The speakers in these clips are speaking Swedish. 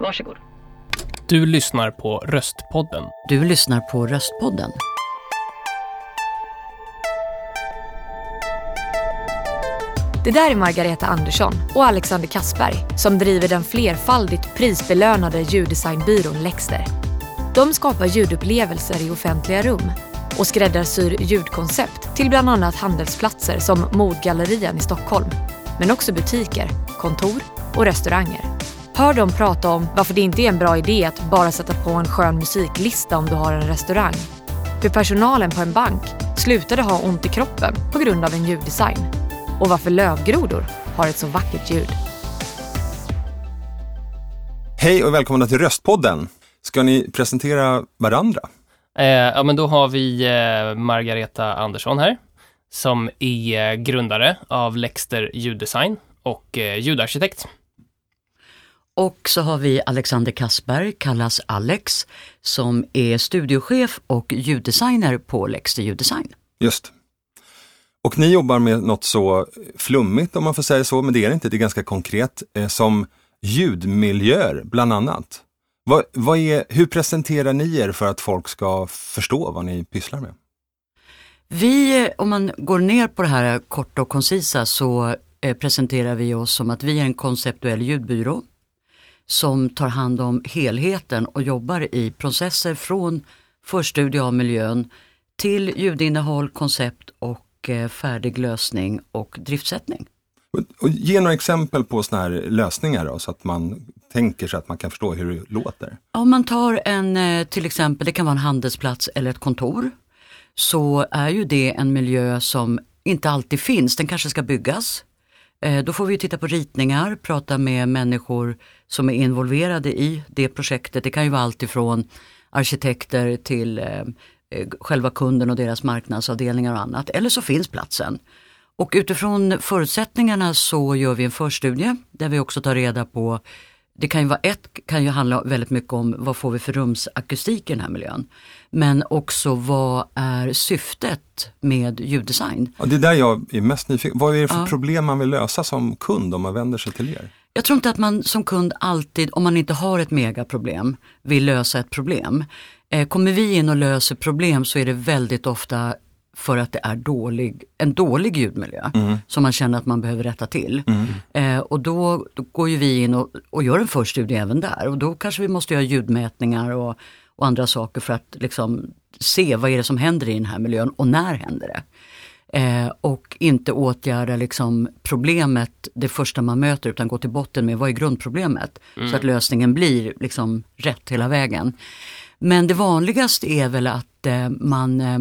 Varsågod. Du lyssnar på Röstpodden. Du lyssnar på Röstpodden. Det där är Margareta Andersson och Alexander Kassberg som driver den flerfaldigt prisbelönade ljuddesignbyrån Lexter. De skapar ljudupplevelser i offentliga rum och skräddarsyr ljudkoncept till bland annat handelsplatser som Modgallerian i Stockholm, men också butiker, kontor och restauranger. Hör dem prata om varför det inte är en bra idé att bara sätta på en skön musiklista om du har en restaurang. Hur personalen på en bank slutade ha ont i kroppen på grund av en ljuddesign. Och varför lövgrodor har ett så vackert ljud. Hej och välkomna till Röstpodden. Ska ni presentera varandra? Eh, ja, men då har vi eh, Margareta Andersson här, som är grundare av Lexter ljuddesign och eh, ljudarkitekt. Och så har vi Alexander Kassberg, kallas Alex, som är studiochef och ljuddesigner på Lexter ljuddesign. Just. Och ni jobbar med något så flummigt om man får säga så, men det är det inte, det är ganska konkret, eh, som ljudmiljöer bland annat. Vad, vad är, hur presenterar ni er för att folk ska förstå vad ni pysslar med? Vi, om man går ner på det här korta och koncisa så eh, presenterar vi oss som att vi är en konceptuell ljudbyrå som tar hand om helheten och jobbar i processer från förstudie av miljön till ljudinnehåll, koncept och eh, färdig lösning och driftsättning. Och, ge några exempel på sådana här lösningar då, så att man tänker sig att man kan förstå hur det låter. Om man tar en, eh, till exempel, det kan vara en handelsplats eller ett kontor, så är ju det en miljö som inte alltid finns, den kanske ska byggas. Eh, Då får vi titta på ritningar, prata med människor som är involverade i det projektet. Det kan ju vara allt ifrån arkitekter till eh, eh, själva kunden och deras marknadsavdelningar och annat. Eller så finns platsen. Och utifrån förutsättningarna så gör vi en förstudie där vi också tar reda på det kan ju vara ett, kan ju handla väldigt mycket om vad får vi för rumsakustik i den här miljön. Men också vad är syftet med ljuddesign? Ja, det är där jag är mest nyfiken. Vad är det för Ja. problem man vill lösa som kund om man vänder sig till er? Jag tror inte att man som kund alltid, om man inte har ett megaproblem, vill lösa ett problem. Eh, kommer vi in och löser problem så är det väldigt ofta för att det är dålig, en dålig ljudmiljö som man känner att man behöver rätta till. Eh, och då, då går ju vi in och, och gör en förstudie även där och då kanske vi måste göra ljudmätningar och, och andra saker för att liksom se vad är det som händer i den här miljön och när händer det. Eh, och inte åtgärda liksom problemet det första man möter utan gå till botten med vad är grundproblemet. Så att lösningen blir liksom rätt hela vägen. Men det vanligaste är väl att eh, man eh,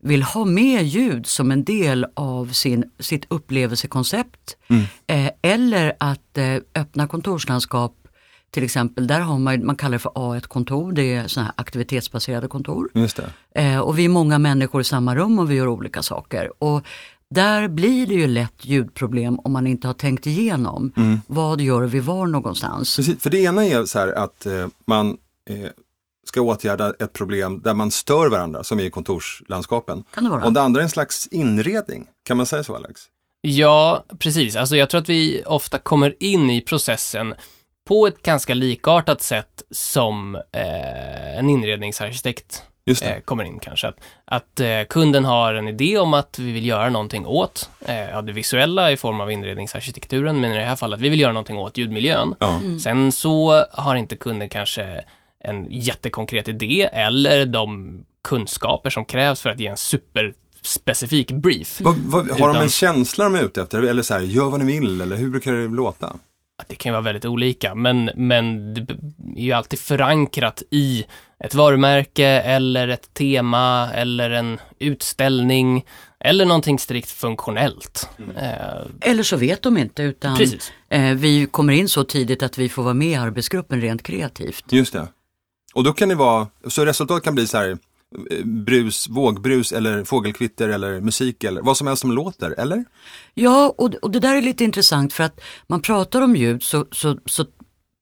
vill ha med ljud som en del av sin, sitt upplevelsekoncept. Eh, eller att eh, öppna kontorslandskap till exempel, där har man, man kallar det för A1-kontor, det är sådana här aktivitetsbaserade kontor. Just det. Eh, och vi är många människor i samma rum och vi gör olika saker. Och där blir det ju lätt ljudproblem om man inte har tänkt igenom vad gör vi var någonstans. Precis, för det ena är så här att eh, man eh, ska åtgärda ett problem där man stör varandra, som i kontorslandskapen. Kan det vara? Och det andra är en slags inredning, kan man säga så Alex? Ja, precis. Alltså jag tror att vi ofta kommer in i processen på ett ganska likartat sätt som eh, en inredningsarkitekt Just det. eh, kommer in kanske. Att, att eh, kunden har en idé om att vi vill göra någonting åt eh, ja, det visuella i form av inredningsarkitekturen, men i det här fallet vi vill göra någonting åt ljudmiljön. Ja. Sen så har inte kunden kanske en jättekonkret idé eller de kunskaper som krävs för att ge en superspecifik brief. Vad, vad, har de Utan- en känsla de är ute efter? Eller så här, gör vad ni vill, eller hur brukar det låta? Det kan ju vara väldigt olika, men, men det är ju alltid förankrat i ett varumärke eller ett tema eller en utställning eller någonting strikt funktionellt. Eh, Eller så vet de inte utan Precis. eh, vi kommer in så tidigt att vi får vara med i arbetsgruppen rent kreativt. Just det. Och då kan det vara, så resultatet kan bli så här brus, vågbrus eller fågelkvitter eller musik eller vad som helst som låter, eller? Ja, och, och det där är lite intressant för att man pratar om ljud så, så, så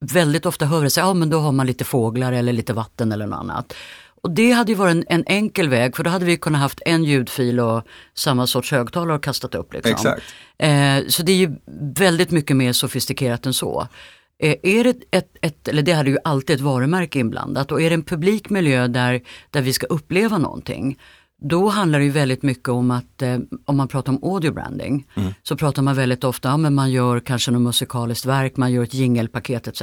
väldigt ofta hör det sig, ja men då har man lite fåglar eller lite vatten eller något annat. Och det hade ju varit en, en enkel väg för då hade vi kunnat haft en ljudfil och samma sorts högtalare och kastat upp. Liksom. Exakt. Eh, så det är ju väldigt mycket mer sofistikerat än så. Eh, Är det ett, ett, eller det hade ju alltid ett varumärke inblandat och är det en publik miljö där, där vi ska uppleva någonting, då handlar det ju väldigt mycket om att, eh, om man pratar om audio branding, så pratar man väldigt ofta om att man gör kanske något musikaliskt verk, man gör ett jingelpaket etc.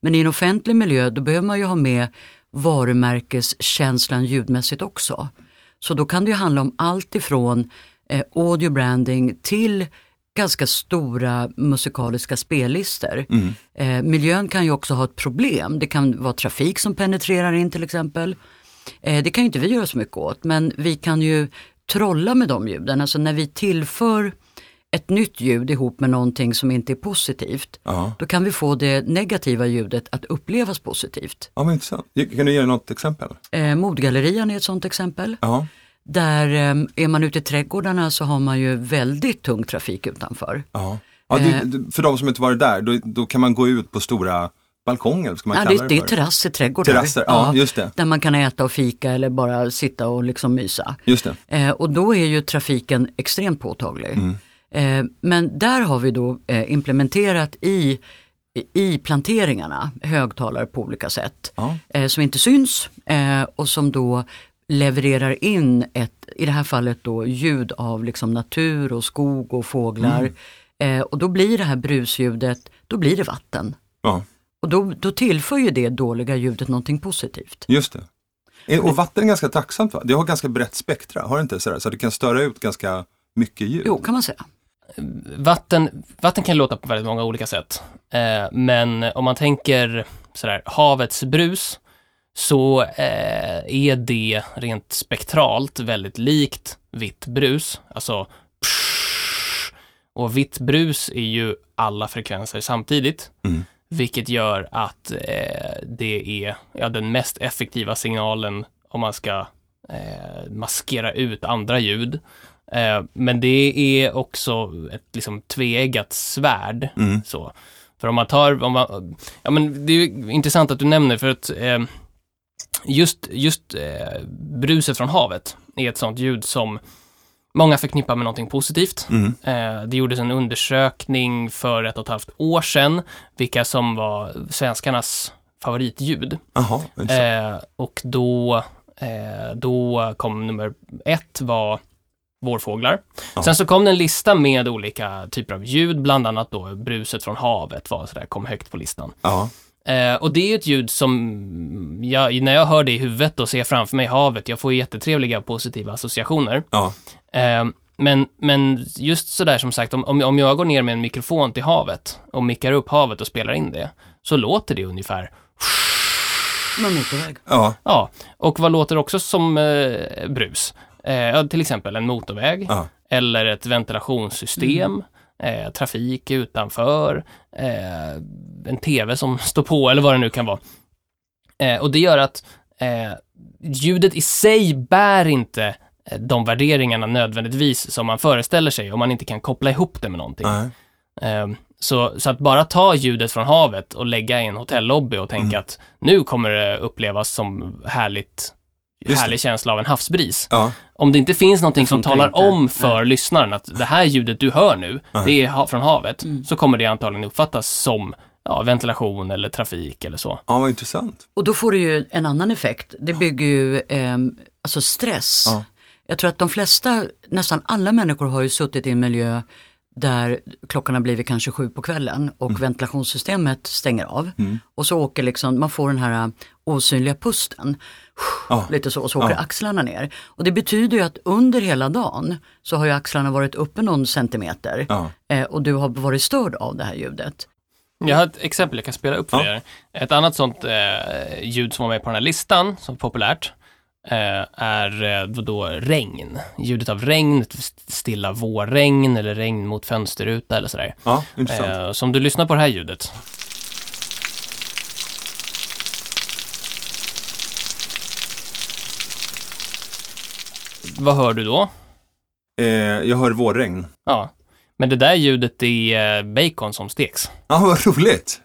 Men i en offentlig miljö då behöver man ju ha med varumärkeskänslan ljudmässigt också. Så då kan det ju handla om allt ifrån eh, audio branding till ganska stora musikaliska spellistor. Eh, miljön kan ju också ha ett problem. Det kan vara trafik som penetrerar in till exempel. Eh, det kan ju inte vi göra så mycket åt men vi kan ju trolla med de ljuden. Alltså när vi tillför ett nytt ljud ihop med någonting som inte är positivt. Ja. Då kan vi få det negativa ljudet att upplevas positivt. Ja, men intressant. Kan du ge något exempel? Eh, Modgallerian är ett sånt exempel. Ja. Där eh, är man ute i trädgårdarna så har man ju väldigt tung trafik utanför. Ja. ja Eh. det, för de som inte varit där, då, då kan man gå ut på stora balkonger, ska man Ja, kalla det, det är för. terrasser, trädgårdar. Terrasser, ja, just det. Där man kan äta och fika eller bara sitta och liksom mysa. Just det. Eh, och då är ju trafiken extremt påtaglig. Mm. Eh, men där har vi då eh, implementerat i, i planteringarna högtalare på olika sätt. Ja. Eh, som inte syns och som då levererar in ett, i det här fallet då ljud av liksom natur och skog och fåglar. Mm. Eh, och då blir det här brusljudet, då blir det vatten. Ja, Och då, då tillför ju det dåliga ljudet någonting positivt. just det. Eh, Och vatten är ganska tacksamt va? Det har ganska brett spektra, har det inte? Sådär, så det kan störa ut ganska mycket ljud. Jo, kan man säga. Vatten, vatten kan låta på väldigt många olika sätt. Eh, men om man tänker sådär, havets brus så eh, är det rent spektralt väldigt likt vitt brus. Alltså psh, och vitt brus är ju alla frekvenser samtidigt. Mm. Vilket gör att eh, det är ja, den mest effektiva signalen om man ska eh, maskera ut andra ljud. Eh, men det är också ett liksom tveeggat svärd. Mm. Så. För om man tar, om man, ja men det är ju intressant att du nämner för att eh, just, just eh, bruset från havet är ett sånt ljud som många förknippar med någonting positivt. Mm. Eh, det gjordes en undersökning för ett och ett halvt år sedan, vilka som var svenskarnas favoritljud. Intressant. Eh, och då, eh, då kom nummer ett var vårfåglar. Ja. Sen så kom det en lista med olika typer av ljud, bland annat då bruset från havet var sådär, kom högt på listan. ja. Eh, och det är ett ljud som, jag, när jag hör det i huvudet och ser framför mig havet, jag får jättetrevliga positiva associationer. ja. Eh, men, men just sådär som sagt, om, om jag går ner med en mikrofon till havet och mickar upp havet och spelar in det, så låter det ungefär en motorväg. ja. Ja, och vad låter också som eh, brus? Eh, till exempel en motorväg Ja. eller ett ventilationssystem, eh, trafik utanför, eh, en tv som står på eller vad det nu kan vara. Eh, och det gör att eh, ljudet i sig bär inte eh, de värderingarna nödvändigtvis som man föreställer sig om man inte kan koppla ihop det med någonting. Eh, Så, så att bara ta ljudet från havet och lägga i en hotellobby och tänka Mm. att nu kommer det upplevas som härligt, Just det. härlig känsla av en havsbris. Ja. Om det inte finns någonting Det som talar inte. om för lyssnaren att det här ljudet du hör nu, Nej. det är ha- från havet, Mm. så kommer det antagligen uppfattas som ja, ventilation eller trafik eller så. ja, vad intressant. Och då får du ju en annan effekt. Det bygger ju ehm, alltså stress. Ja. Jag tror att de flesta, nästan alla människor har ju suttit i en miljö där klockan har blivit kanske sju på kvällen och ventilationssystemet stänger av. Mm. Och så åker liksom, man får den här osynliga pusten. Ja. Lite så, och så åker Ja. axlarna ner. Och det betyder ju att under hela dagen så har ju axlarna varit uppe någon centimeter. Ja. Eh, och du har varit störd av det här ljudet. Jag har ett exempel jag kan spela upp för Ja. er. Ett annat sånt eh, ljud som var med på den här listan, som är populärt, eh, är eh, då regn. Ljudet av regn, stilla vårregn eller regn mot fönsterruta eller sådär. Ja, intressant. Eh, så om du lyssnar på det här ljudet. Vad hör du då? Eh, jag hör vårregn. Ja, men det där ljudet är eh, bacon som steks. Ja, vad roligt.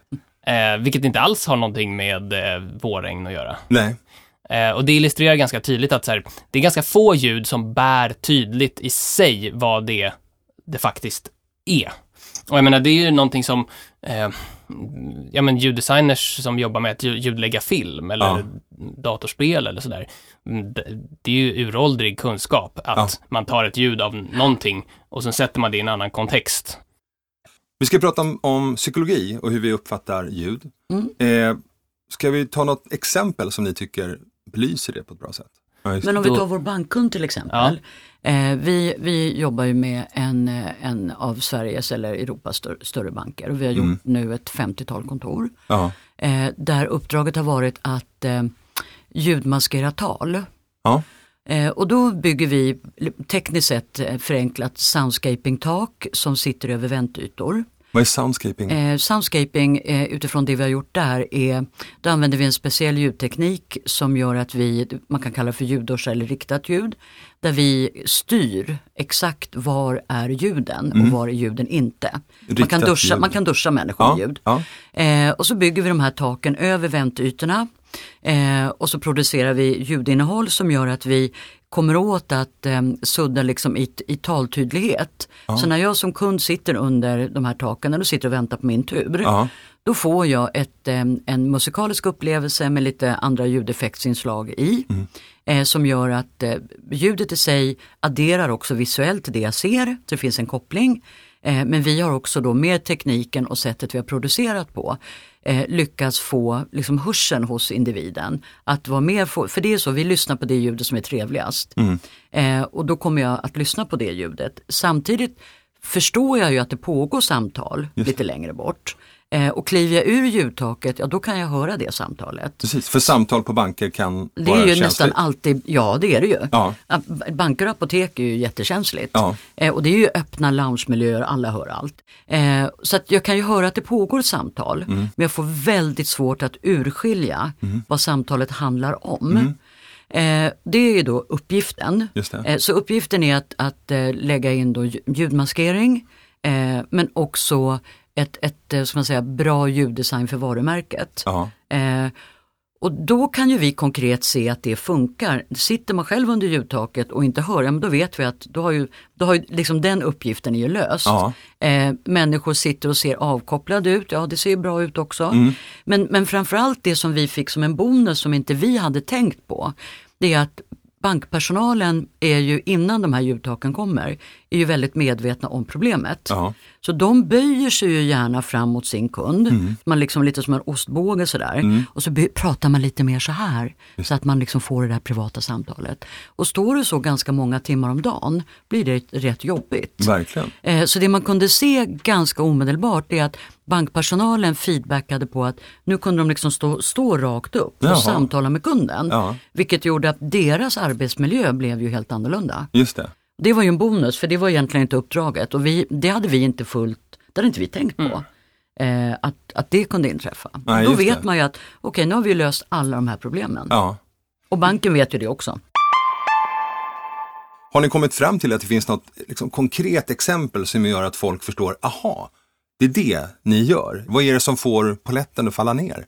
Eh, vilket inte alls har någonting med eh, vårregn att göra. Nej. Eh, och det illustrerar ganska tydligt att så här, det är ganska få ljud som bär tydligt i sig vad det, det faktiskt är. Och jag menar, det är ju någonting som, eh, ja, men ljuddesigners som jobbar med att lju- ljudlägga film eller Ja. datorspel eller sådär. Mm, Det, är ju uråldrig kunskap att man tar ett ljud av någonting och sen sätter man det i en annan kontext. Vi ska prata om, om psykologi och hur vi uppfattar ljud. Mm. Eh, ska vi ta något exempel som ni tycker belyser det på ett bra sätt? Ja, Men om Då- vi tar vår bankkund till exempel. Eh, vi, vi jobbar ju med en, en av Sveriges eller Europas större, större banker och vi har gjort Mm. nu ett 50-tal kontor. ja. Eh, där uppdraget har varit att eh, ljudmaskera tal. Ja. Eh, och då bygger vi tekniskt sett eh, förenklat soundscaping-tak som sitter över väntytor. Vad är soundscaping? Eh, soundscaping eh, utifrån det vi har gjort där är, då använder vi en speciell ljudteknik som gör att vi, man kan kalla för ljudduschar eller riktat ljud, där vi styr exakt var är ljuden och var är ljuden inte. Man kan, Mm. Duscha, ljud. man kan duscha människor med ja. ljud. Ja. Eh, och så bygger vi de här taken över väntytorna eh, och så producerar vi ljudinnehåll som gör att vi kommer åt att eh, sudda liksom i, i taltydlighet. Så när jag som kund sitter under de här taken, eller sitter och väntar på min tur, Ja. då får jag ett, eh, en musikalisk upplevelse med lite andra ljudeffektsinslag i. Eh, som gör att eh, ljudet i sig adderar också visuellt det jag ser, så det finns en koppling. Eh, men vi har också då med tekniken och sättet vi har producerat på eh, lyckats få liksom hörseln hos individen. Att vara med, få, för det är så, vi lyssnar på det ljudet som är trevligast. Eh, och då kommer jag att lyssna på det ljudet. Samtidigt förstår jag ju att det pågår samtal lite längre bort. Eh, och kliver jag ur ljudtaket, ja då kan jag höra det samtalet. Precis, för samtal på banker kan Det vara är ju känsligt. nästan alltid, ja det är det ju. Ja. Banker och apotek är ju jättekänsligt. Ja. Eh, och det är ju öppna loungemiljöer, alla hör allt. Eh, så att jag kan ju höra att det pågår samtal, Mm. men jag får väldigt svårt att urskilja vad samtalet handlar om. Eh, det är ju då uppgiften. Mm. Det. Eh, så uppgiften är att, att eh, lägga in då lj- ljudmaskering, men också ett, ett eh, ska man säga, bra ljuddesign för varumärket. Eh, och då kan ju vi konkret se att det funkar. Sitter man själv under ljudtaket och inte hör, ja men då vet vi att då har ju, då har ju liksom den uppgiften är ju löst. Eh, människor sitter och ser avkopplade ut, ja det ser ju bra ut också. Mm. Men, men framförallt det som vi fick som en bonus som inte vi hade tänkt på, det är att bankpersonalen är ju innan de här ljudtaken kommer, är ju väldigt medvetna om problemet. Ja. Så de böjer sig ju gärna fram mot sin kund, Mm. man liksom lite som en ostbåge sådär. Och så pratar man lite mer så här, så att man liksom får det där privata samtalet. Och står det så ganska många timmar om dagen blir det rätt jobbigt. Verkligen. Eh, Så det man kunde se ganska omedelbart är att bankpersonalen feedbackade på att nu kunde de liksom stå, stå rakt upp och Jaha. samtala med kunden. Ja. Vilket gjorde att deras arbetsmiljö blev ju helt annorlunda. Just det. Det var ju en bonus för det var egentligen inte uppdraget och vi, det hade vi inte fullt, det hade inte vi tänkt på. Eh, att, att det kunde inträffa. Nej, Då vet det. man ju att okej nu har vi löst alla de här problemen. Ja. Och banken vet ju det också. Har ni kommit fram till att det finns något liksom, konkret exempel som gör att folk förstår, aha, det är det ni gör. Vad är det som får poletten att falla ner?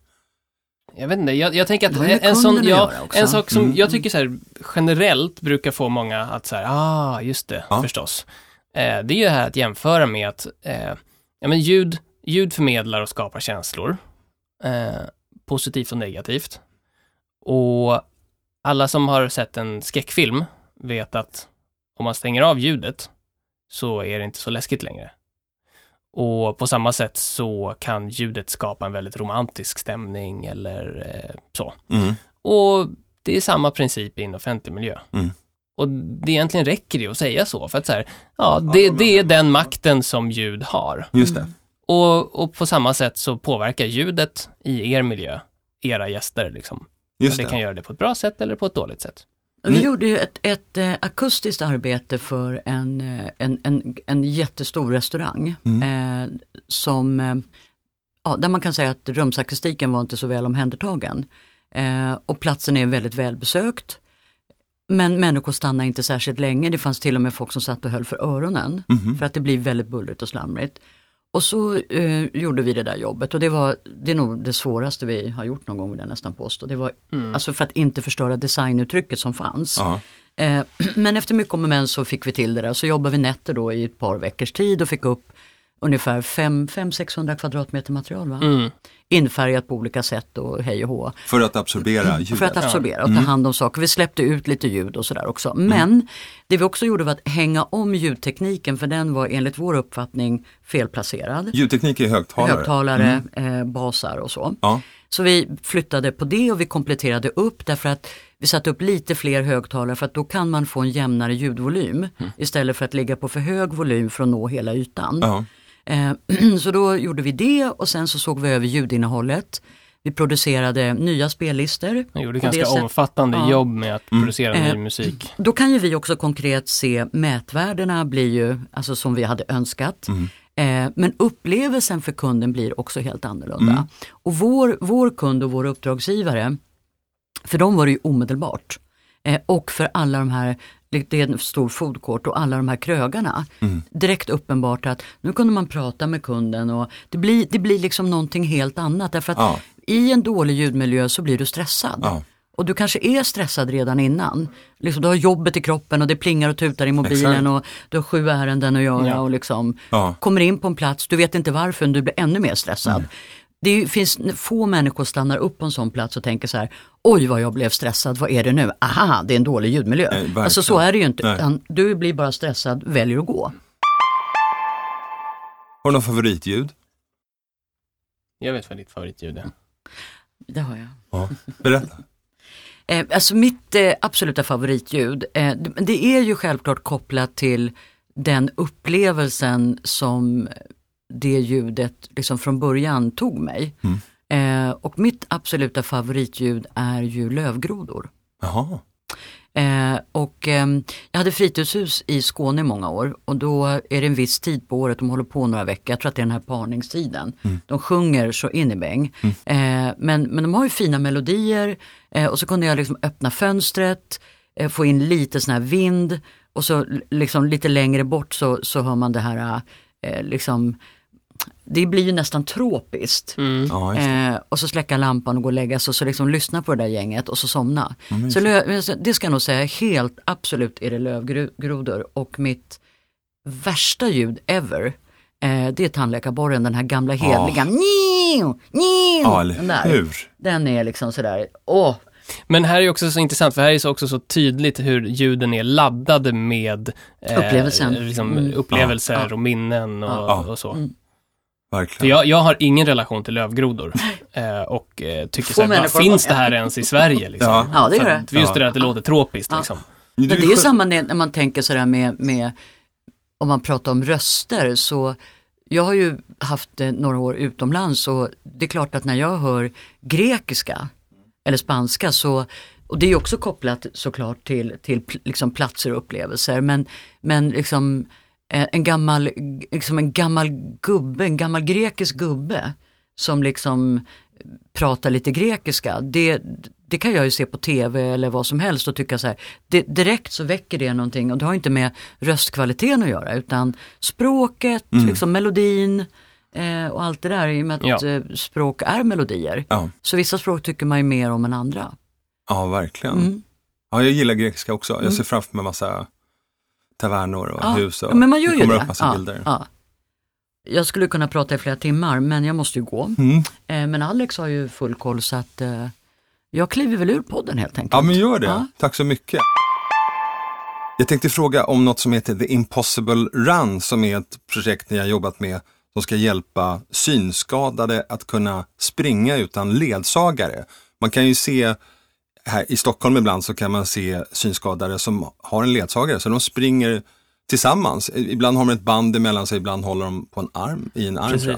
Jag vet inte, jag, jag tänker att en, sån, ja, en sak som Mm. jag tycker så här, generellt brukar få många att säga, ah, just det, Ja. förstås. Eh, det är ju det här att jämföra med att eh, ja, men ljud, ljud förmedlar och skapar känslor, eh, positivt och negativt. Och alla som har sett en skräckfilm vet att om man stänger av ljudet så är det inte så läskigt längre. Och på samma sätt så kan ljudet skapa en väldigt romantisk stämning eller eh, så. Mm. Och det är samma princip i en offentlig miljö. Mm. Och det egentligen räcker det att säga så, för att så här, ja, det, det är den makten som ljud har. Just det. Och, och på samma sätt så påverkar ljudet i er miljö, era gäster liksom. Just det det. kan göra det på ett bra sätt eller på ett dåligt sätt. Vi Ni- gjorde ju ett, ett eh, akustiskt arbete för en, eh, en, en, en jättestor restaurang. Eh, som, eh, ja, där man kan säga att rumsakustiken var inte så väl omhändertagen. Eh, och platsen är väldigt välbesökt. Men människor stannar inte särskilt länge. Det fanns till och med folk som satt och höll för öronen. Mhm. För att det blir väldigt bullrigt och slamrigt. Och så eh, gjorde vi det där jobbet och det var det är nog det svåraste vi har gjort någon gång vill jag nästan påstå. Det var alltså för att inte förstöra designuttrycket som fanns. Eh, men efter mycket om och men så fick vi till det där. Så jobbade vi nätter då i ett par veckors tid och fick upp ungefär 500-600 kvadratmeter material. Va? Mm. Infärgat på olika sätt och hej och hå. För att absorbera ljudet. För att absorbera och ta hand om saker. Vi släppte ut lite ljud och sådär också. Men det vi också gjorde var att hänga om ljudtekniken för den var enligt vår uppfattning felplacerad. Ljudteknik är högtalare. Högtalare, eh, basar och så. Ja. Så vi flyttade på det och vi kompletterade upp därför att vi satte upp lite fler högtalare för att då kan man få en jämnare ljudvolym istället för att ligga på för hög volym för att nå hela ytan. Eh, så då gjorde vi det och sen så såg vi över ljudinnehållet. Vi producerade nya spellistor. Jag gjorde ganska sätt- omfattande Ja. jobb med att producera Eh, ny musik. Då kan ju vi också konkret se mätvärdena blir ju alltså som vi hade önskat. Eh, men upplevelsen för kunden blir också helt annorlunda. Och vår, vår kund och vår uppdragsgivare, för dem var det ju omedelbart. Eh, och för alla de här, det är en stor foodcourt och alla de här krögarna. Direkt uppenbart att nu kunde man prata med kunden och det blir, det blir liksom någonting helt annat. Därför att Ja. i en dålig ljudmiljö så blir du stressad. Ja. Och du kanske är stressad redan innan. Liksom, du har jobbet i kroppen och det plingar och tutar i mobilen Exakt. och du har sju ärenden att göra Ja. och liksom kommer in på en plats, du vet inte varför, men du blir ännu mer stressad. Mm. Det finns få människor stannar upp på en sån plats och tänker så här, oj vad jag blev stressad, vad är det nu? Aha, det är en dålig ljudmiljö. Nej, alltså så är det ju inte, utan du blir bara stressad, väljer att gå. Har du något favoritljud? Jag vet vad ditt favoritljud är. Det har jag. Ja. Berätta. Eh, alltså mitt eh, absoluta favoritljud, eh, det, det är ju självklart kopplat till den upplevelsen som det ljudet liksom från början tog mig. Eh, och mitt absoluta favoritljud är ju lövgrodor. Jaha. Eh, och ehm, jag hade fritidshus i Skåne i många år och då är det en viss tid på året, de håller på några veckor, jag tror att det är den här parningstiden. De sjunger så in i bäng. Eh, men, men de har ju fina melodier eh, och så kunde jag liksom öppna fönstret, eh, få in lite sån här vind och så liksom lite längre bort så, så hör man det här eh, liksom det blir ju nästan tropiskt. Ja, just det. Eh, och så släcka lampan och gå och lägga sig och så liksom lyssna på det där gänget och så somna. så lö- det ska jag nog säga helt absolut är det lövgrodor och mitt värsta ljud ever eh, det är tandläkarborren, den här gamla hedliga. Nio, nio, Ja, den där. hur? Den är liksom sådär, åh, Men här är ju också så intressant, för här är ju så också så tydligt hur ljuden är laddade med eh, Upplevelsen. Liksom, Mm. upplevelser Ja. och minnen och, Ja. och så. Mm. För Verkligen. jag, jag har ingen relation till lövgrodor eh, och eh, tycker Få så här, finns det här ens i Sverige? Liksom? Ja. Ja, det gör det. att- För just det där att det Ja. låter tropiskt Ja. liksom. Men det är själv- samma när man tänker sådär med, med, om man pratar om röster så jag har ju haft eh, några år utomlands och det är klart att när jag hör grekiska eller spanska så, och det är ju också kopplat såklart till, till liksom platser och upplevelser, men, men liksom en gammal, liksom en gammal gubbe, en gammal grekisk gubbe som liksom pratar lite grekiska, det, det kan jag ju se på tv eller vad som helst och tycka så här, det, direkt så väcker det någonting och det har inte med röstkvaliteten att göra utan språket, liksom melodin eh, och allt det där i och med att Ja. eh, språk är melodier. Ja. Så vissa språk tycker man ju mer om än andra. ja, verkligen. Mm. Ja, jag gillar grekiska också. Jag ser framför mig massa tavernor och Ja, hus. Och men man gör det ju kommer det. upp massa Ja, bilder. ja. Jag skulle kunna prata i flera timmar men jag måste ju gå. Mm. Eh, men Alex har ju full koll så att eh, jag kliver väl ur podden helt enkelt. Ja, men gör det. Tack så mycket. Jag tänkte fråga om något som heter The Impossible Run som är ett projekt ni har jobbat med som ska hjälpa synskadade att kunna springa utan ledsagare. Man kan ju se här i Stockholm ibland så kan man se synskadade som har en ledsagare så de springer tillsammans. Ibland har de ett band emellan sig, ibland håller de på en arm i en arm.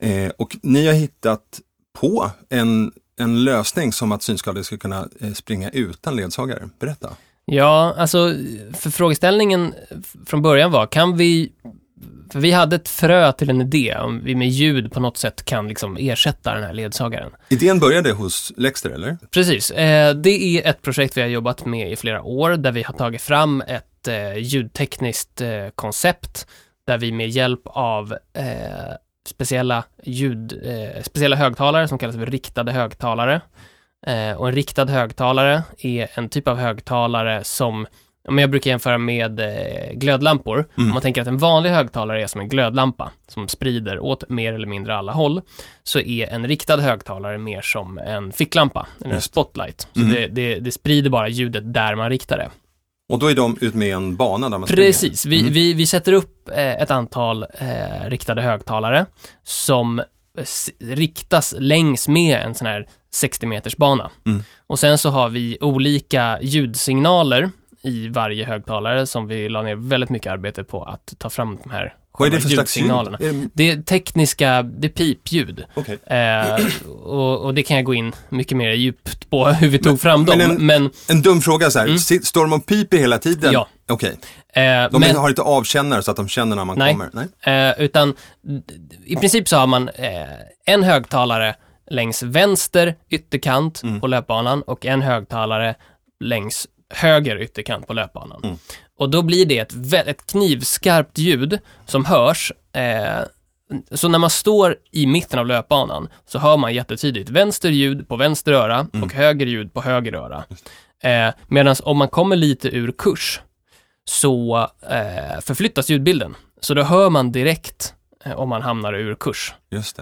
Eh, och ni har hittat på en, en lösning som att synskadade ska kunna eh, springa utan ledsagare. Berätta. Ja, alltså för frågeställningen från början var, kan vi, för vi hade ett frö till en idé om vi med ljud på något sätt kan liksom ersätta den här ledsagaren. Idén började hos Lexter, eller? Precis, eh, det är ett projekt vi har jobbat med i flera år där vi har tagit fram ett eh, ljudtekniskt eh, koncept där vi med hjälp av speciella ljud, speciella högtalare som kallas för riktade högtalare. Och en riktad högtalare är en typ av högtalare som men jag brukar jämföra med eh, glödlampor. Mm. Om man tänker att en vanlig högtalare är som en glödlampa som sprider åt mer eller mindre alla håll, så är en riktad högtalare mer som en ficklampa, eller en spotlight. Så Mm. det, det, det sprider bara ljudet där man riktar det. Och då är de ut med en bana där man Precis, vi, Mm. vi, vi sätter upp eh, ett antal eh, riktade högtalare som riktas längs med en sån här 60 meters bana. Mm. Och sen så har vi olika ljudsignaler i varje högtalare som vi la ner väldigt mycket arbete på att ta fram de här Vad är det för slags ljud? det- Det är tekniska, det är pipljud. Okej. Eh, och, och det kan jag gå in mycket mer djupt på hur vi tog fram men dem. en- Men, En dum fråga så här, Mm. står de och piper hela tiden? Ja. Okej, eh, de men har inte avkännare så att de känner när man Nej. kommer? Nej. Eh, utan i princip så har man eh, en högtalare längs vänster ytterkant Mm. på löpbanan och en högtalare längs höger ytterkant på löpbanan. Mm. Och då blir det ett, ett knivskarpt ljud som hörs. Eh, så när man står i mitten av löpbanan så hör man jättetydligt vänster ljud på vänster öra Mm. och höger ljud på höger öra. Eh, Medan om man kommer lite ur kurs så eh, förflyttas ljudbilden. Så då hör man direkt eh, om man hamnar ur kurs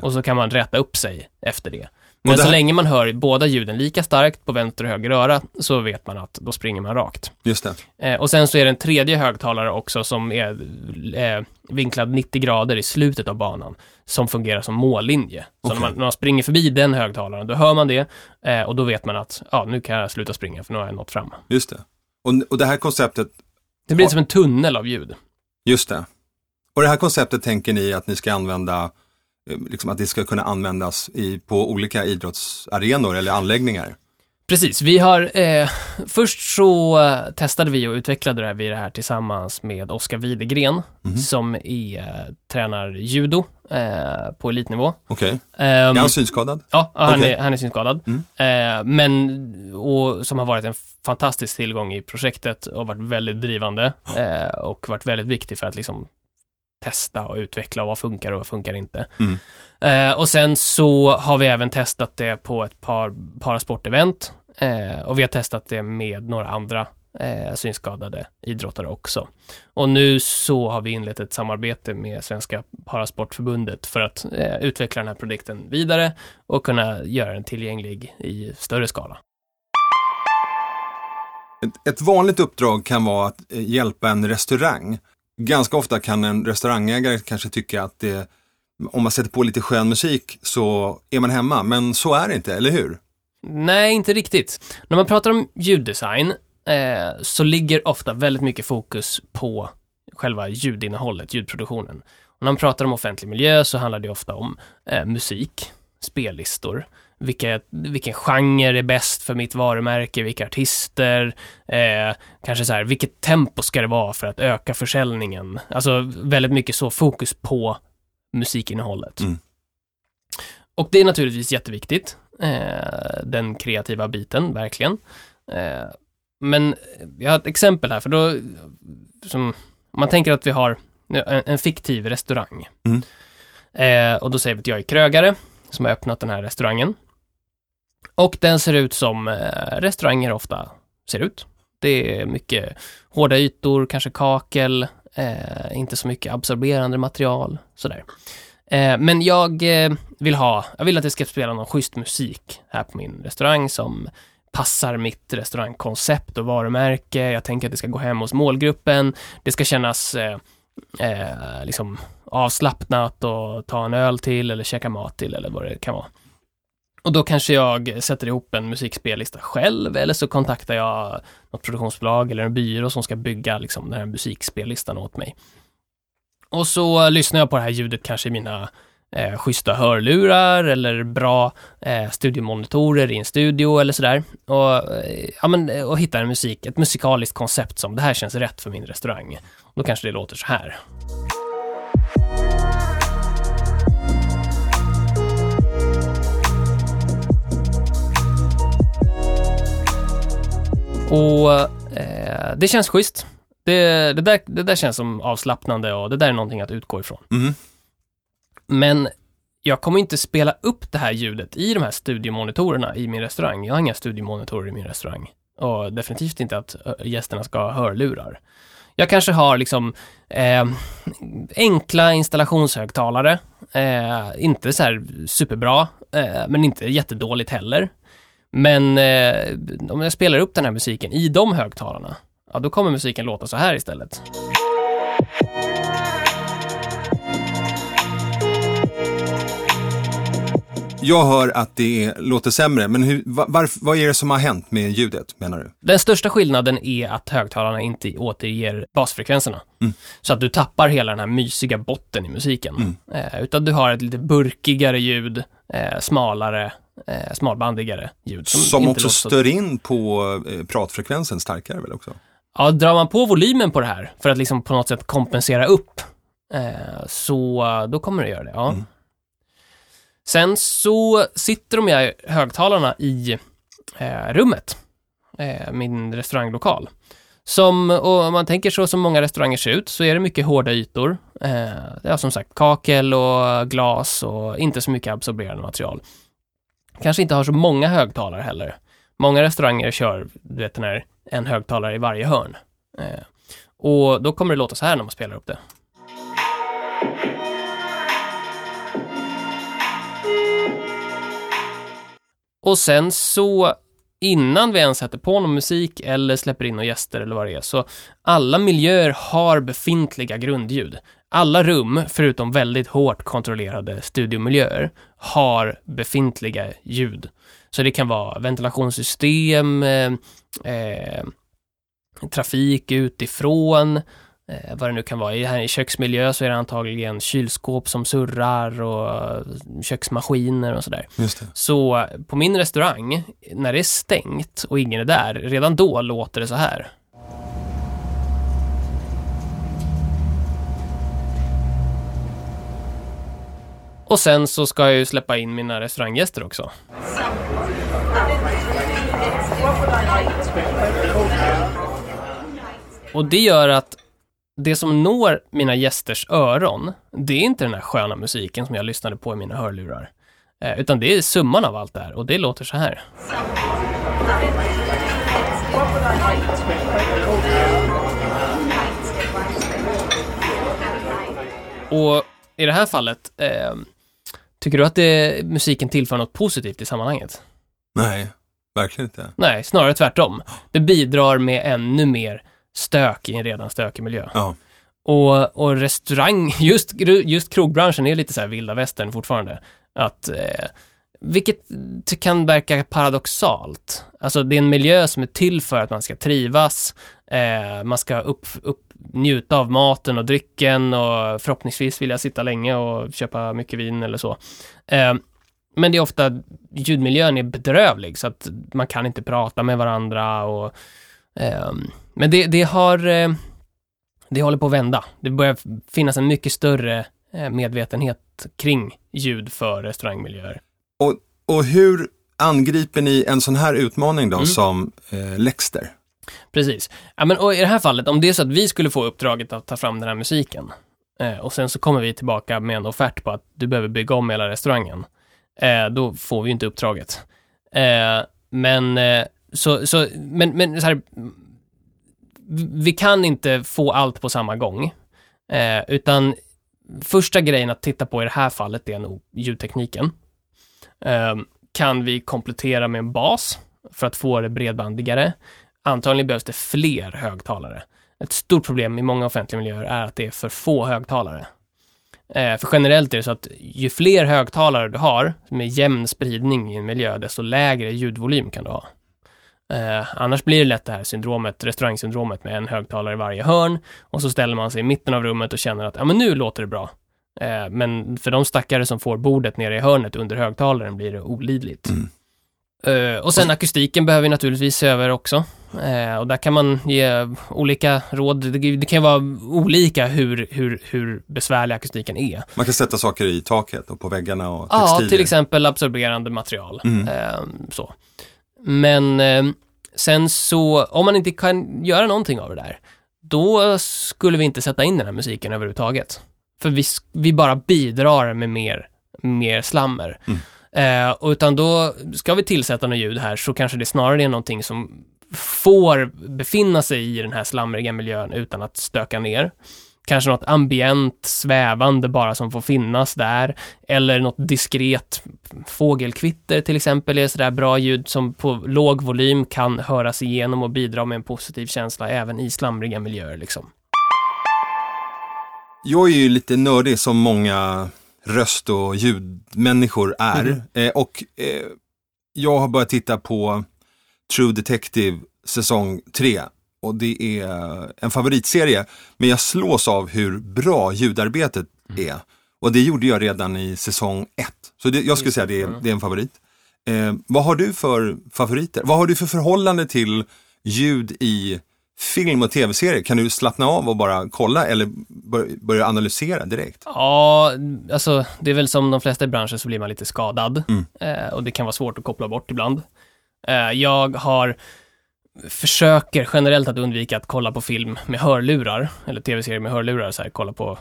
och så kan man rätta upp sig efter det. Men så här- länge man hör båda ljuden lika starkt på vänster och höger öra så vet man att då springer man rakt. Just det. Eh, och sen så är det en tredje högtalare också som är eh, vinklad 90 grader i slutet av banan som fungerar som mållinje. Så Okej. när, man, när man springer förbi den högtalaren, då hör man det eh, och då vet man att ja, nu kan jag sluta springa för nu har jag nått fram. Just det. Och, och det här konceptet, Det blir Ja. som en tunnel av ljud. just det. Och det här konceptet tänker ni att ni ska använda, liksom att det ska kunna användas i, på olika idrottsarenor eller anläggningar? Precis, vi har, eh, först så eh, testade vi och utvecklade det här, vi det här tillsammans med Oskar Widegren Mhm. som är, eh, tränar judo eh, på elitnivå. Okej. Ehm, Är han synskadad? Ja, han, Okej. är, han är synskadad. Mm. Eh, men, och som har varit en fantastisk tillgång i projektet och varit väldigt drivande eh, och varit väldigt viktig för att liksom testa och utveckla och vad funkar och vad funkar inte. Mm. Eh, och sen så har vi även testat det på ett par parasportevent eh, och vi har testat det med några andra eh, synskadade idrottare också. Och nu så har vi inlett ett samarbete med Svenska Parasportförbundet för att eh, utveckla den här produkten vidare och kunna göra den tillgänglig i större skala. Ett, ett vanligt uppdrag kan vara att eh, hjälpa en restaurang. Ganska ofta kan en restaurangägare kanske tycka att det, om man sätter på lite skön musik så är man hemma, men så är det inte, eller hur? Nej, inte riktigt. När man pratar om ljuddesign eh, så ligger ofta väldigt mycket fokus på själva ljudinnehållet, ljudproduktionen. Och när man pratar om offentlig miljö så handlar det ofta om eh, musik, spellistor, vilka, vilken genre är bäst för mitt varumärke, vilka artister, eh, kanske så här, vilket tempo ska det vara för att öka försäljningen? Alltså väldigt mycket så fokus på musikinnehållet. Mm. Och det är naturligtvis jätteviktigt, eh, den kreativa biten, verkligen. Eh, men jag har ett exempel här, för då, som, om man tänker att vi har en, en fiktiv restaurang. Mm. Eh, och då säger vi att jag är krögare, som har öppnat den här restaurangen. Och den ser ut som eh, restauranger ofta ser ut. Det är mycket hårda ytor, kanske kakel, eh, inte så mycket absorberande material, sådär. Eh, men jag eh, vill ha, jag vill att det ska spela någon schysst musik här på min restaurang som passar mitt restaurangkoncept och varumärke. Jag tänker att det ska gå hem hos målgruppen. Det ska kännas eh, eh, liksom avslappnat och ta en öl till eller käka mat till eller vad det kan vara. Och då kanske jag sätter ihop en musikspellista själv eller så kontaktar jag något produktionsbolag eller en byrå som ska bygga liksom, den här musikspellistan åt mig. Och så lyssnar jag på det här ljudet kanske i mina eh, schyssta hörlurar eller bra eh, studiomonitorer i en studio eller sådär. Och, eh, ja, men, eh, och hittar en musik, ett musikaliskt koncept som det här känns rätt för min restaurang. Då kanske det låter så här. Och eh, det känns schysst. Det, det, där, det där känns som avslappnande och det där är någonting att utgå ifrån. Mhm. Men jag kommer inte spela upp det här ljudet i de här studiomonitorerna i min restaurang. Jag har inga studiomonitorer i min restaurang. Och definitivt inte att ö, gästerna ska ha hörlurar. Jag kanske har liksom eh, enkla installationshögtalare. Eh, inte så här superbra, eh, men inte jättedåligt heller. Men eh, om jag spelar upp den här musiken i de högtalarna, ja då kommer musiken låta så här istället. Jag hör att det är, låter sämre, men hur, va- varf, vad är det som har hänt med ljudet, menar du? Den största skillnaden är att högtalarna inte återger basfrekvenserna. Mm. Så att du tappar hela den här mysiga botten i musiken. Eh, utan du har ett lite burkigare ljud, eh, smalare, eh, smalbandigare ljud. Som, inte också stör in på eh, pratfrekvensen starkare väl också? Ja, drar man på volymen på det här för att liksom på något sätt kompensera upp, eh, så eh, då kommer det göra det. Ja. Mm. Sen så sitter de här högtalarna i eh, rummet, eh, min restauranglokal. Som, och om man tänker så som många restauranger ser ut, så är det mycket hårda ytor. Eh, ja, som sagt, kakel och glas och inte så mycket absorberande material. Kanske inte har så många högtalare heller. Många restauranger kör, du vet den här, en högtalare i varje hörn. Eh, och då kommer det låta så här när man spelar upp det. Och sen så innan vi ens sätter på någon musik eller släpper in några gäster eller vad det är, så alla miljöer har befintliga grundljud. Alla rum, förutom väldigt hårt kontrollerade studiomiljöer, har befintliga ljud. Så det kan vara ventilationssystem, eh, eh, trafik utifrån, eh, vad det nu kan vara. I, här i köksmiljö så är det antagligen kylskåp som surrar och köksmaskiner och sådär. Så på min restaurang, när det är stängt och ingen är där, redan då låter det så här. Och sen så ska jag ju släppa in mina restauranggäster också. Och det gör att det som når mina gästers öron, det är inte den här sköna musiken som jag lyssnade på i mina hörlurar. Eh, utan det är summan av allt det här och det låter så här. Och i det här fallet, eh, tycker du att det, musiken tillför något positivt i sammanhanget? Nej, verkligen inte. Nej, snarare tvärtom. Det bidrar med ännu mer stök i en redan stökig miljö. Ja. Och, och restaurang, just, just krogbranschen är lite så här vilda västern fortfarande. Att, eh, vilket kan verka paradoxalt. Alltså det är en miljö som är till för att man ska trivas, eh, man ska upp, upp, njuta av maten och drycken och förhoppningsvis vilja sitta länge och köpa mycket vin eller så. Eh, men det är ofta, ljudmiljön är bedrövlig så att man kan inte prata med varandra och ehm, men det, det har eh, det håller på att vända. Det börjar finnas en mycket större eh, medvetenhet kring ljud för restaurangmiljöer. Och hur angriper ni en sån här utmaning då Mm. som eh, Lexter? Precis. Ja, men, och I det här fallet, om det är så att vi skulle få uppdraget att ta fram den här musiken eh, och sen så kommer vi tillbaka med en offert på att du behöver bygga om hela restaurangen, eh, då får vi ju inte uppdraget. Eh, men, eh, så, så, men, men så här, vi kan inte få allt på samma gång, eh, utan första grejen att titta på i det här fallet är nog ljudtekniken. Eh, kan vi komplettera med en bas för att få det bredbandigare? Antagligen behövs det fler högtalare. Ett stort problem i många offentliga miljöer är att det är för få högtalare. Eh, för generellt är det så att ju fler högtalare du har, med jämn spridning i en miljö, desto lägre ljudvolym kan du ha. Eh, annars blir det lätt det här syndromet, restaurangsyndromet med en högtalare i varje hörn och så ställer man sig i mitten av rummet och känner att ja, men nu låter det bra. Eh, men för de stackare som får bordet nere i hörnet under högtalaren blir det olidligt. Mm. Eh, och sen akustiken behöver vi naturligtvis se över också. Eh, och där kan man ge olika råd. Det, det kan vara olika hur, hur, hur besvärlig akustiken är. Man kan sätta saker i taket och på väggarna och Ja, textilier. till exempel absorberande material. Mm. Eh, så. Men eh, sen så, om man inte kan göra någonting av det där, då skulle vi inte sätta in den här musiken överhuvudtaget. För vi, vi bara bidrar med mer, mer slammer. Mm. Eh, utan då ska vi tillsätta något ljud här så kanske det snarare är någonting som får befinna sig i den här slamriga miljön utan att stöka ner. Kanske något ambient, svävande bara som får finnas där. Eller något diskret fågelkvitter till exempel är sådär bra ljud som på låg volym kan höras igenom och bidra med en positiv känsla även i slamriga miljöer. Liksom. Jag är ju lite nördig som många röst och ljudmänniskor är. Mm. Eh, och eh, jag har börjat titta på True Detective säsong 3. Och det är en favoritserie. Men jag slås av hur bra ljudarbetet Mm. är. Och det gjorde jag redan i säsong 1. Så det, jag skulle säga det. det är, det är en favorit. Eh, vad har du för favoriter? Vad har du för förhållande till ljud i film och tv-serier? Kan du slappna av och bara kolla eller bör, börja analysera direkt? Ja, alltså det är väl som de flesta i branschen så blir man lite skadad. Mm. Eh, och det kan vara svårt att koppla bort ibland. Eh, jag har försöker generellt att undvika att kolla på film med hörlurar, eller tv-serier med hörlurar, så här, kolla på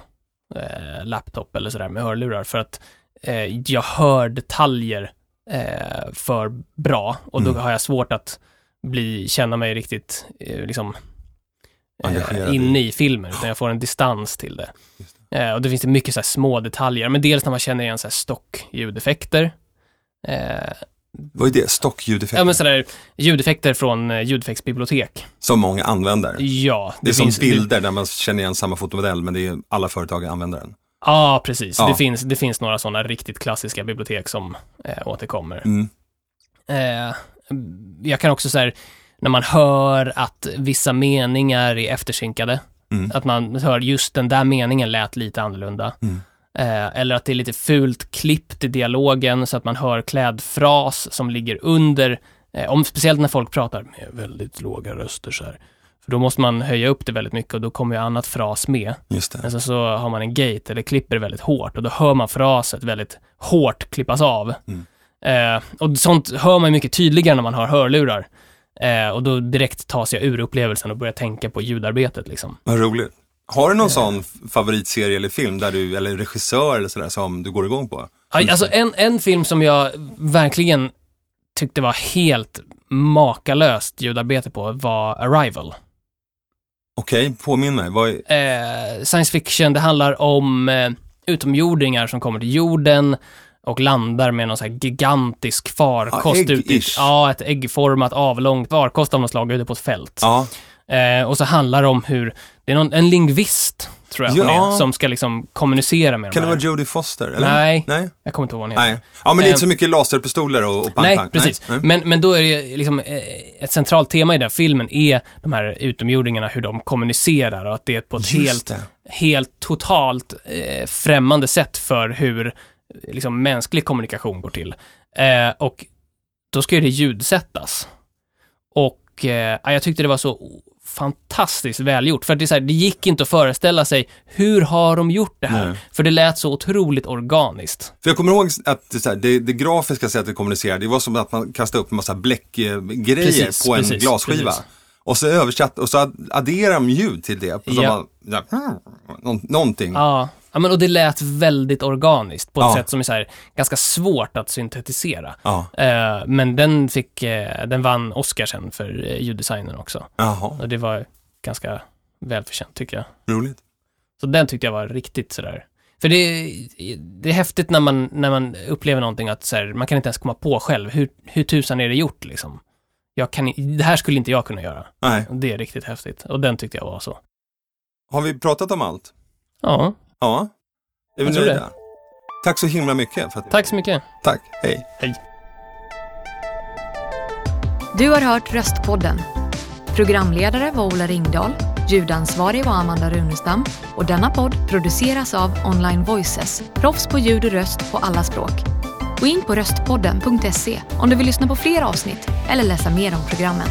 eh, laptop eller sådär med hörlurar, för att eh, jag hör detaljer eh, för bra och då Mm. har jag svårt att bli, känna mig riktigt eh, liksom eh, i. inne i filmen, utan jag får en distans till det. Eh, och det finns det mycket så här små detaljer, men dels när man känner igen så här stockljudeffekter. Eh, Vad är det? Stockljudeffekter? ja men sådär ljudeffekter från eh, ljudeffektsbibliotek. Som många använder. Ja, Det är som finns, bilder där man känner igen samma fotomodell men det är alla företag använder den. Ja, precis. Ja. Det, finns, det finns några sådana riktigt klassiska bibliotek som eh, återkommer. Mm. Eh, jag kan också säga när man hör att vissa meningar är eftersynkade, Mm. att man hör just den där meningen lät lite annorlunda. Mm. Eh, eller att det är lite fult klippt i dialogen så att man hör klädfras som ligger under, eh, om, speciellt när folk pratar med väldigt låga röster så här. För då måste man höja upp det väldigt mycket och då kommer ju annat fras med. Just det. Men sen så har man en gate eller klipper väldigt hårt och då hör man fraset väldigt hårt klippas av. Mm. Eh, och sånt hör man mycket tydligare när man har hörlurar. Eh, och då direkt tas jag ur upplevelsen och börjar tänka på ljudarbetet liksom. Vad roligt. Har du någon sån favoritserie eller film där du, eller regissör eller sådär som du går igång på? Alltså en, en film som jag verkligen tyckte var helt makalöst ljudarbete på var Arrival. Okej, påminn mig. Vad är... eh, science fiction, det handlar om eh, utomjordingar som kommer till jorden och landar med någon så här gigantisk farkost Ja, ute. Ja, ett äggformat avlångt farkost av något slag ute på ett fält. Ja, Eh, och så handlar det om hur, det är någon, en lingvist, tror jag Ja. är, som ska liksom kommunicera med kan de det vara Jodie Foster? Eller? Nej. Nej. Jag kommer inte ihåg vad hon heter. Nej. Ja, men det är inte så Eh, mycket laserpistoler och, och pang, Nej, pang. precis. Nej. Men, men då är det liksom eh, ett centralt tema i den här filmen är de här utomjordingarna, hur de kommunicerar och att det är på ett Just helt det. helt totalt eh, främmande sätt för hur liksom, mänsklig kommunikation går till. Eh, och då ska ju det ljudsättas. Och eh, ja, jag tyckte det var så fantastiskt välgjort. För att det, är så här, det gick inte att föreställa sig, hur har de gjort det här? Nej. För det lät så otroligt organiskt. För jag kommer ihåg att det, så här, det, det grafiska sättet att kommunicera, det var som att man kastade upp en massa bläckgrejer Precis, på en precis, glasskiva. precis. Och så översatt, och så ad- adderar de ljud till det. Så Ja. man, ja, nå- någonting. Ja, ja men, och det lät väldigt organiskt på ett Ja. sätt som är så här, ganska svårt att syntetisera. Ja. Eh, men den fick, eh, den vann Oscar sen för eh, ljuddesignen också. Jaha, Och det var ganska välförtjänt tycker jag. roligt. Så den tyckte jag var riktigt sådär. För det, det är häftigt när man, när man upplever någonting att så här, man kan inte ens komma på själv. Hur, hur tusan är det gjort liksom? Jag kan, det här skulle inte jag kunna göra. Nej. Det är riktigt häftigt. Och den tyckte jag var så. Har vi pratat om allt? Ja, Ja. Är vi Jag tror nöjda? Tack så himla mycket. För att, tack så mycket. Tack, hej. Du har hört Röstpodden. Programledare var Ola Ringdahl, ljudansvarig var Amanda Runestam och denna podd produceras av Online Voices, proffs på ljud och röst på alla språk. Gå in på röstpodden.se om du vill lyssna på fler avsnitt eller läsa mer om programmen.